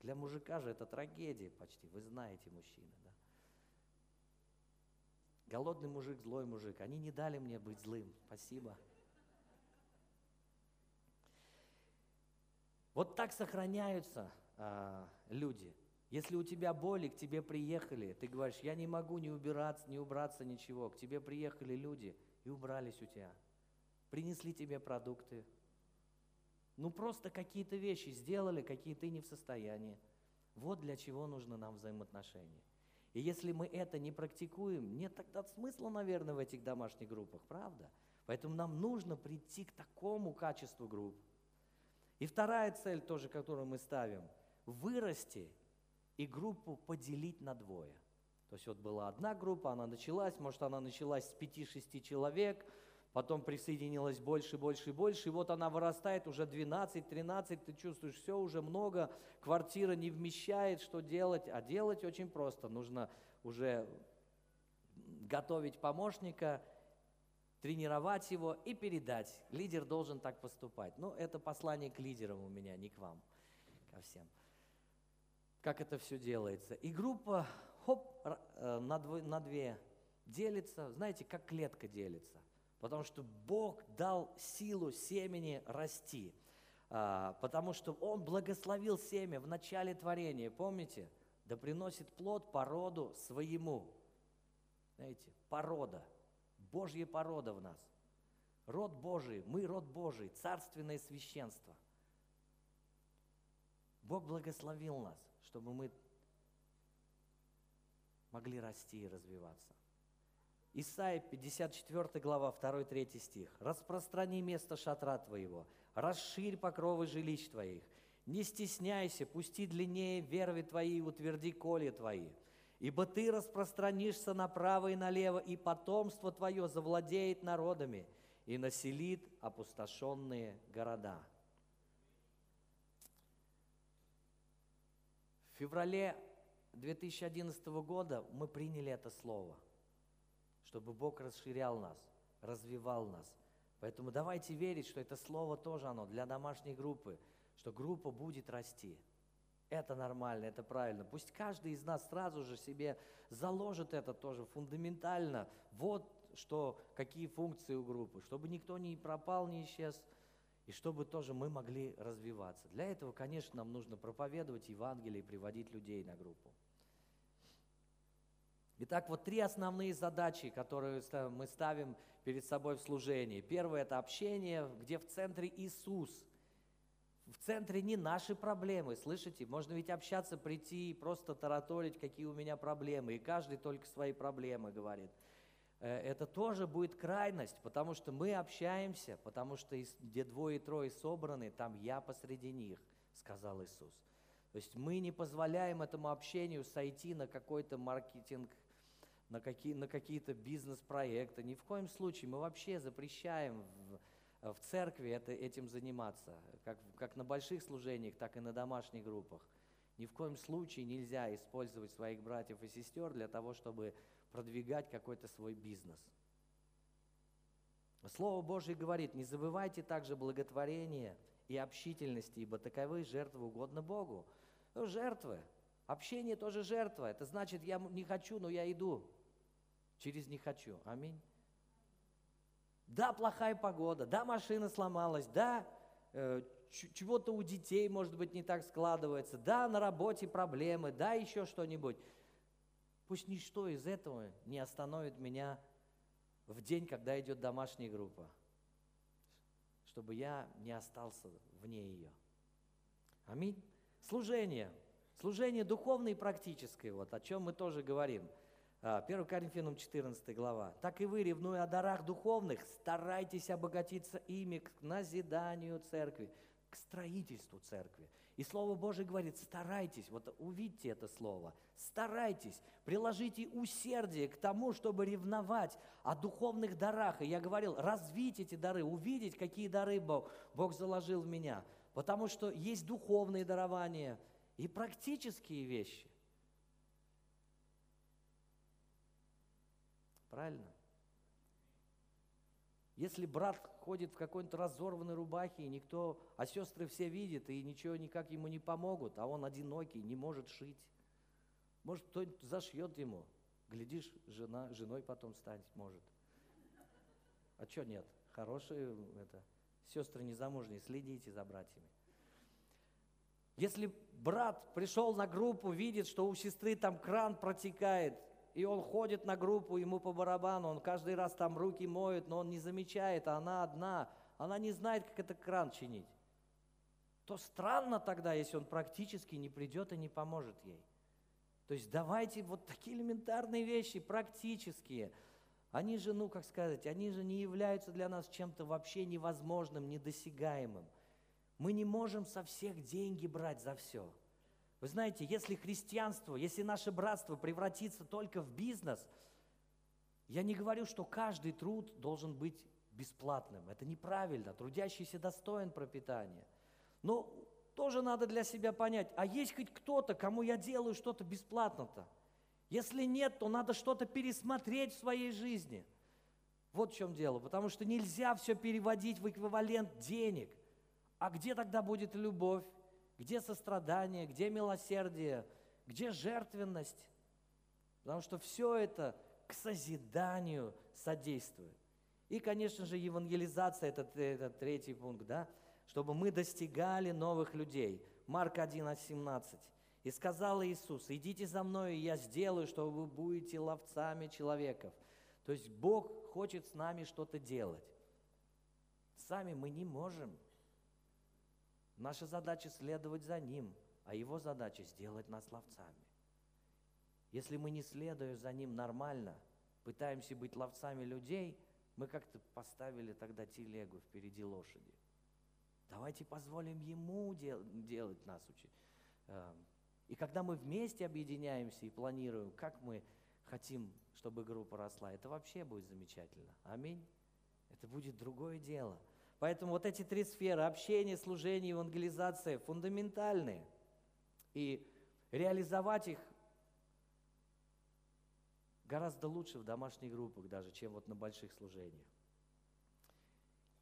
Для мужика же это трагедия почти, вы знаете мужчины, да? Голодный мужик, злой мужик, они не дали мне быть злым, спасибо. Вот так сохраняются а, люди. Если у тебя боли, к тебе приехали, ты говоришь, я не могу не убираться, не убраться, ничего. К тебе приехали люди и убрались у тебя принесли тебе продукты. Ну просто какие-то вещи сделали, какие ты не в состоянии. Вот для чего нужно нам взаимоотношения. И если мы это не практикуем, нет тогда смысла, наверное, в этих домашних группах, правда? Поэтому нам нужно прийти к такому качеству групп. И вторая цель тоже, которую мы ставим, вырасти и группу поделить на двое. То есть вот была одна группа, она началась, может она началась с 5-6 человек, потом присоединилось больше, больше больше, и вот она вырастает уже 12, 13, ты чувствуешь, все уже много, квартира не вмещает, что делать, а делать очень просто, нужно уже готовить помощника, тренировать его и передать. Лидер должен так поступать. Ну, это послание к лидерам у меня, не к вам, ко всем. Как это все делается. И группа, хоп, э, на, дво, на две делится, знаете, как клетка делится. Потому что Бог дал силу семени расти. А, потому что Он благословил семя в начале творения, помните? Да приносит плод по роду своему. Знаете, порода, Божья порода в нас. Род Божий, мы род Божий, царственное священство. Бог благословил нас, чтобы мы могли расти и развиваться. Исайя 54 глава, 2-3 стих. «Распространи место шатра твоего, расширь покровы жилищ твоих, не стесняйся, пусти длиннее верви твои и утверди коли твои. Ибо ты распространишься направо и налево, и потомство твое завладеет народами и населит опустошенные города». В феврале 2011 года мы приняли это слово, чтобы Бог расширял нас, развивал нас. Поэтому давайте верить, что это слово тоже оно для домашней группы, что группа будет расти. Это нормально, это правильно. Пусть каждый из нас сразу же себе заложит это тоже фундаментально. Вот что, какие функции у группы, чтобы никто не пропал, не исчез, и чтобы тоже мы могли развиваться. Для этого, конечно, нам нужно проповедовать Евангелие и приводить людей на группу. Итак, вот три основные задачи, которые мы ставим перед собой в служении. Первое – это общение, где в центре Иисус. В центре не наши проблемы, слышите? Можно ведь общаться, прийти и просто тараторить, какие у меня проблемы, и каждый только свои проблемы говорит. Э, это тоже будет крайность, потому что мы общаемся, потому что где двое и трое собраны, там я посреди них, сказал Иисус. То есть мы не позволяем этому общению сойти на какой-то маркетинг на, какие, на какие-то бизнес-проекты. Ни в коем случае мы вообще запрещаем в, в церкви это, этим заниматься, как, как на больших служениях, так и на домашних группах. Ни в коем случае нельзя использовать своих братьев и сестер для того, чтобы продвигать какой-то свой бизнес. Слово Божье говорит, не забывайте также благотворения и общительности, ибо таковы жертвы угодно Богу. Ну, жертвы. Общение тоже жертва. Это значит, я не хочу, но я иду через «не хочу». Аминь. Да, плохая погода, да, машина сломалась, да, э, чего-то у детей, может быть, не так складывается, да, на работе проблемы, да, еще что-нибудь. Пусть ничто из этого не остановит меня в день, когда идет домашняя группа, чтобы я не остался вне ее. Аминь. Служение. Служение духовное и практическое, вот о чем мы тоже говорим – 1 а, Коринфянам 14 глава. «Так и вы, ревнуя о дарах духовных, старайтесь обогатиться ими к назиданию церкви, к строительству церкви». И Слово Божие говорит, старайтесь, вот увидьте это слово, старайтесь, приложите усердие к тому, чтобы ревновать о духовных дарах. И я говорил, развить эти дары, увидеть, какие дары Бог, Бог заложил в меня. Потому что есть духовные дарования и практические вещи. Правильно? Если брат ходит в какой-то разорванной рубахе, и никто, а сестры все видят, и ничего никак ему не помогут, а он одинокий, не может шить. Может, кто-нибудь зашьет ему. Глядишь, жена, женой потом станет, может. А что нет? Хорошие это, сестры незамужние, следите за братьями. Если брат пришел на группу, видит, что у сестры там кран протекает, и он ходит на группу, ему по барабану, он каждый раз там руки моет, но он не замечает, а она одна, она не знает, как этот кран чинить. То странно тогда, если он практически не придет и не поможет ей. То есть давайте вот такие элементарные вещи, практические. Они же, ну, как сказать, они же не являются для нас чем-то вообще невозможным, недосягаемым. Мы не можем со всех деньги брать за все. Вы знаете, если христианство, если наше братство превратится только в бизнес, я не говорю, что каждый труд должен быть бесплатным. Это неправильно. Трудящийся достоин пропитания. Но тоже надо для себя понять, а есть хоть кто-то, кому я делаю что-то бесплатно-то? Если нет, то надо что-то пересмотреть в своей жизни. Вот в чем дело. Потому что нельзя все переводить в эквивалент денег. А где тогда будет любовь? Где сострадание, где милосердие, где жертвенность? Потому что все это к созиданию содействует. И, конечно же, евангелизация, это, это третий пункт, да? чтобы мы достигали новых людей. Марк 1, 17. «И сказал Иисус, идите за мной, и я сделаю, что вы будете ловцами человеков». То есть Бог хочет с нами что-то делать. Сами мы не можем – Наша задача следовать за Ним, а его задача сделать нас ловцами. Если мы не следуя за ним нормально, пытаемся быть ловцами людей, мы как-то поставили тогда телегу впереди лошади. Давайте позволим ему дел- делать нас. Э, и когда мы вместе объединяемся и планируем, как мы хотим, чтобы группа росла, это вообще будет замечательно. Аминь. Это будет другое дело. Поэтому вот эти три сферы – общение, служение, евангелизация – фундаментальные. И реализовать их гораздо лучше в домашних группах даже, чем вот на больших служениях.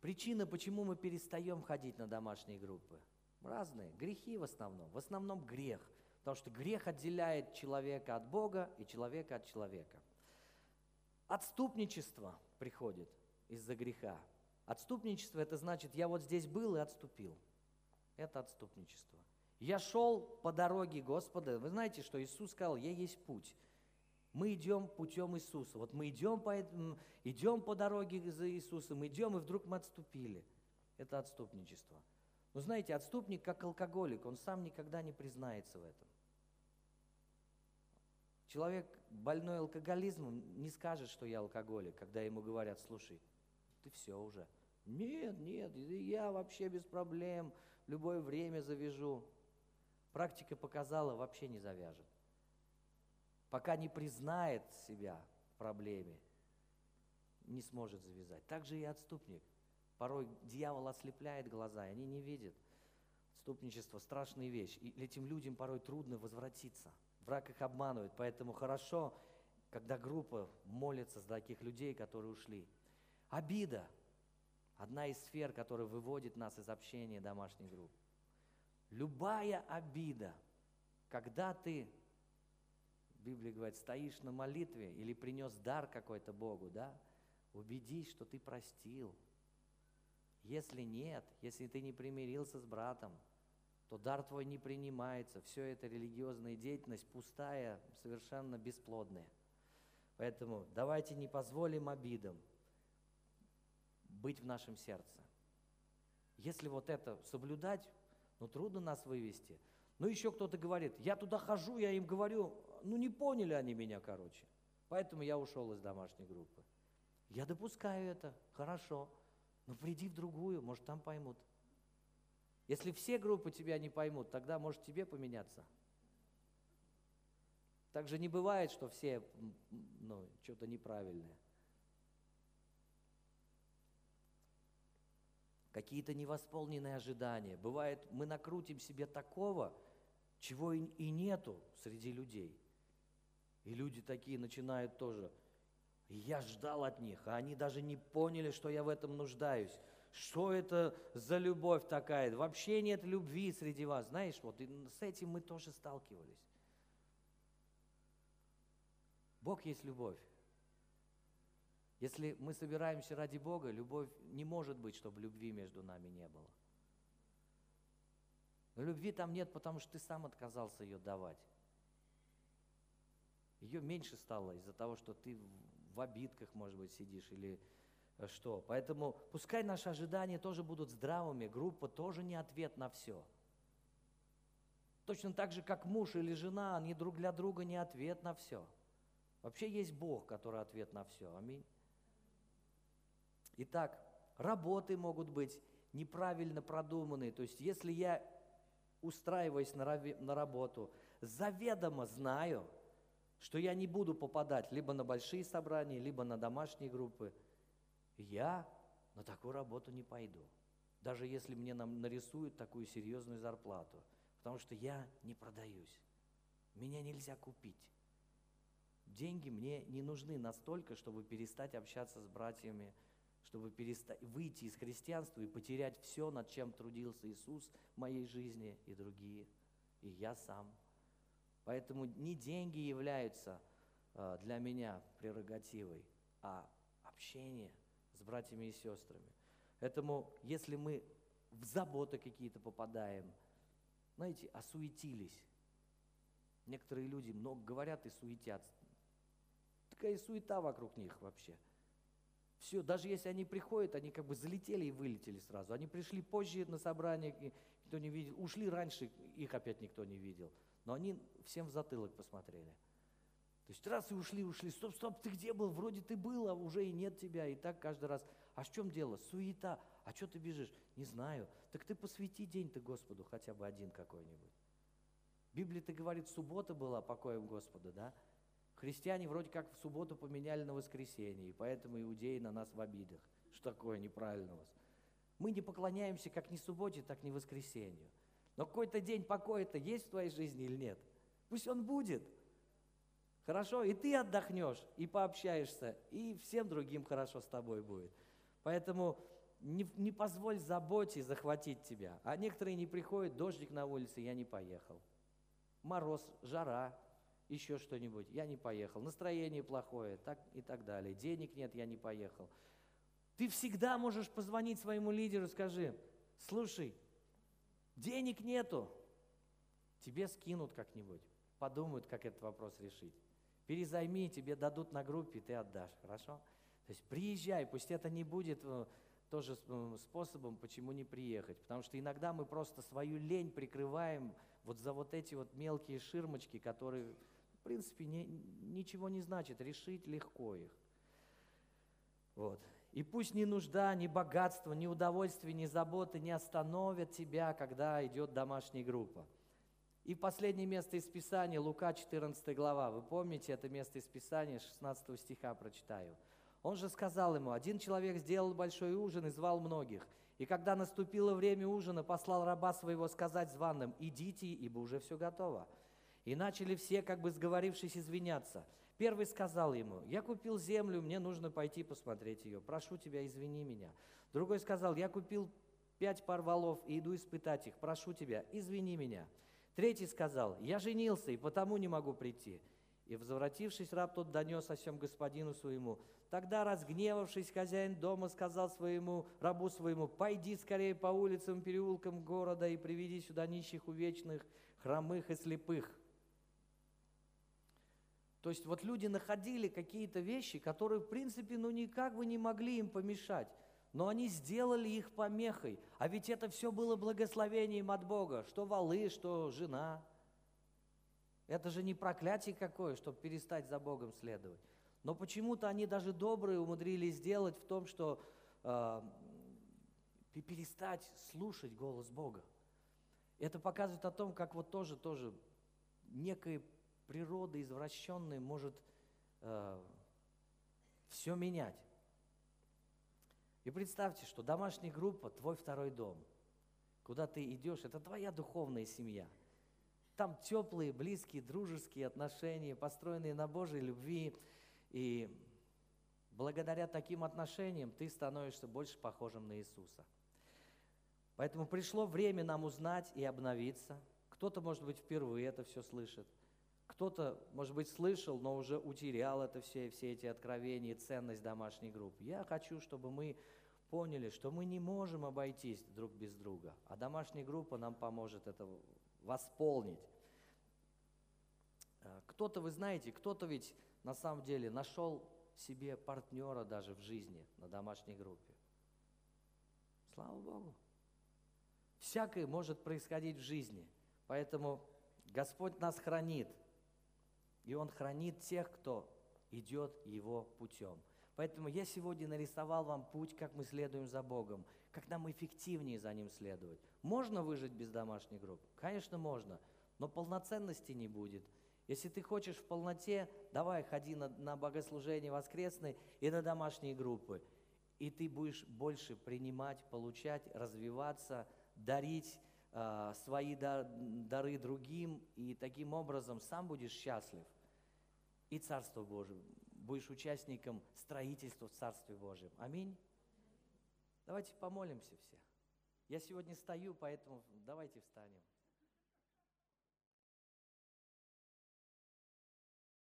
Причина, почему мы перестаем ходить на домашние группы, разные. Грехи в основном. В основном грех. Потому что грех отделяет человека от Бога и человека от человека. Отступничество приходит из-за греха. Отступничество – это значит, я вот здесь был и отступил. Это отступничество. Я шел по дороге Господа. Вы знаете, что Иисус сказал, я есть путь. Мы идем путем Иисуса. Вот мы идем по, идем по дороге за Иисусом, идем, и вдруг мы отступили. Это отступничество. Но знаете, отступник как алкоголик, он сам никогда не признается в этом. Человек, больной алкоголизмом, не скажет, что я алкоголик, когда ему говорят, слушай, ты все уже. Нет, нет, я вообще без проблем, любое время завяжу. Практика показала, вообще не завяжет. Пока не признает себя в проблеме, не сможет завязать. Так же и отступник. Порой дьявол ослепляет глаза, и они не видят. Отступничество – страшная вещь. И этим людям порой трудно возвратиться – Враг их обманывает, поэтому хорошо, когда группа молится за таких людей, которые ушли. Обида – одна из сфер, которая выводит нас из общения домашней группы. Любая обида, когда ты, Библия говорит, стоишь на молитве или принес дар какой-то Богу, да, убедись, что ты простил. Если нет, если ты не примирился с братом – то дар твой не принимается. Все это религиозная деятельность пустая, совершенно бесплодная. Поэтому давайте не позволим обидам быть в нашем сердце. Если вот это соблюдать, ну трудно нас вывести. Ну еще кто-то говорит, я туда хожу, я им говорю, ну не поняли они меня, короче. Поэтому я ушел из домашней группы. Я допускаю это, хорошо. Но приди в другую, может там поймут. Если все группы тебя не поймут, тогда может тебе поменяться. Так же не бывает, что все ну, что-то неправильное. Какие-то невосполненные ожидания. Бывает, мы накрутим себе такого, чего и нету среди людей. И люди такие начинают тоже. Я ждал от них, а они даже не поняли, что я в этом нуждаюсь. Что это за любовь такая? Вообще нет любви среди вас. Знаешь, вот с этим мы тоже сталкивались. Бог есть любовь. Если мы собираемся ради Бога, любовь не может быть, чтобы любви между нами не было. Но любви там нет, потому что ты сам отказался ее давать. Ее меньше стало из-за того, что ты в обидках, может быть, сидишь или Э, что. Поэтому пускай наши ожидания тоже будут здравыми, группа тоже не ответ на все. Точно так же, как муж или жена, они друг для друга не ответ на все. Вообще есть Бог, который ответ на все. Аминь. Итак, работы могут быть неправильно продуманные. То есть, если я устраиваюсь на, на работу, заведомо знаю, что я не буду попадать либо на большие собрания, либо на домашние группы – я на такую работу не пойду, даже если мне нам нарисуют такую серьезную зарплату, потому что я не продаюсь. Меня нельзя купить. Деньги мне не нужны настолько, чтобы перестать общаться с братьями, чтобы выйти из христианства и потерять все, над чем трудился Иисус в моей жизни и другие, и я сам. Поэтому не деньги являются э, для меня прерогативой, а общение – с братьями и сестрами. Поэтому, если мы в заботы какие-то попадаем, знаете, осуетились. Некоторые люди много говорят и суетятся. Такая суета вокруг них вообще. Все, даже если они приходят, они как бы залетели и вылетели сразу. Они пришли позже на собрание, никто не видел. Ушли раньше, их опять никто не видел. Но они всем в затылок посмотрели. То есть раз и ушли, ушли. Стоп, стоп, ты где был? Вроде ты был, а уже и нет тебя. И так каждый раз. А в чем дело? Суета. А что ты бежишь? Не знаю. Так ты посвяти день-то Господу, хотя бы один какой-нибудь. Библия-то говорит, суббота была покоем Господа, да? Христиане вроде как в субботу поменяли на воскресенье, и поэтому иудеи на нас в обидах. Что такое неправильно у вас? Мы не поклоняемся как ни субботе, так ни воскресенью. Но какой-то день покоя-то есть в твоей жизни или нет? Пусть он будет. Хорошо? И ты отдохнешь, и пообщаешься, и всем другим хорошо с тобой будет. Поэтому не, не позволь заботе захватить тебя. А некоторые не приходят, дождик на улице, я не поехал. Мороз, жара, еще что-нибудь, я не поехал. Настроение плохое, так и так далее. Денег нет, я не поехал. Ты всегда можешь позвонить своему лидеру, скажи, слушай, денег нету, тебе скинут как-нибудь, подумают, как этот вопрос решить. Перезайми, тебе дадут на группе, ты отдашь, хорошо? То есть приезжай, пусть это не будет э, тоже способом, почему не приехать. Потому что иногда мы просто свою лень прикрываем вот за вот эти вот мелкие ширмочки, которые, принципе, не, ничего не значат. Решить легко их. Вот. И пусть ни нужда, ни богатство, ни удовольствие, ни заботы не остановят тебя, когда идет домашняя группа. И последнее место из Писания, Лука 14 глава. Вы помните это место из Писания, 16 стиха прочитаю. Он же сказал ему, один человек сделал большой ужин и звал многих. И когда наступило время ужина, послал раба своего сказать званым, идите, ибо уже все готово. И начали все, как бы сговорившись, извиняться. Первый сказал ему, я купил землю, мне нужно пойти посмотреть ее. Прошу тебя, извини меня. Другой сказал, я купил пять пар валов и иду испытать их. Прошу тебя, извини меня. Третий сказал, я женился и потому не могу прийти. И, возвратившись, раб тот донес о всем господину своему. Тогда, разгневавшись, хозяин дома сказал своему рабу своему, «Пойди скорее по улицам, переулкам города и приведи сюда нищих, увечных, хромых и слепых». То есть вот люди находили какие-то вещи, которые, в принципе, ну никак бы не могли им помешать, но они сделали их помехой. А ведь это все было благословением от Бога, что валы, что жена – это же не проклятие какое, чтобы перестать за Богом следовать. Но почему-то они даже добрые умудрились сделать в том, что э, перестать слушать голос Бога. Это показывает о том, как вот тоже, тоже некая природа извращенная может э, все менять. И представьте, что домашняя группа – твой второй дом. Куда ты идешь – это твоя духовная семья – там теплые, близкие, дружеские отношения, построенные на Божьей любви. И благодаря таким отношениям ты становишься больше похожим на Иисуса. Поэтому пришло время нам узнать и обновиться. Кто-то, может быть, впервые это все слышит. Кто-то, может быть, слышал, но уже утерял это все, все эти откровения ценность домашней группы. Я хочу, чтобы мы поняли, что мы не можем обойтись друг без друга, а домашняя группа нам поможет это восполнить. Э, кто-то, вы знаете, кто-то ведь на самом деле нашел себе партнера даже в жизни на домашней группе. Слава Богу. Всякое может происходить в жизни. Поэтому Господь нас хранит. И Он хранит тех, кто идет Его путем. Поэтому я сегодня нарисовал вам путь, как мы следуем за Богом, как нам эффективнее за Ним следовать. Можно выжить без домашней группы? Конечно, можно, но полноценности не будет. Если ты хочешь в полноте, давай ходи на, на богослужение воскресное и на домашние группы. И ты будешь больше принимать, получать, развиваться, дарить э, свои дар, дары другим, и таким образом сам будешь счастлив. И Царство Божие будешь участником строительства в Царстве Божьем. Аминь. Давайте помолимся все. Я сегодня стою, поэтому давайте встанем.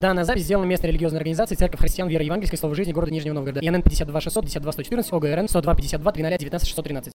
Данная запись сделана местной религиозной организацией Церковь Христиан Веры Евангельской Слова Жизни города Нижнего Новгорода. ИНН 52 600 52 114 ОГРН 102 52 13 19 613.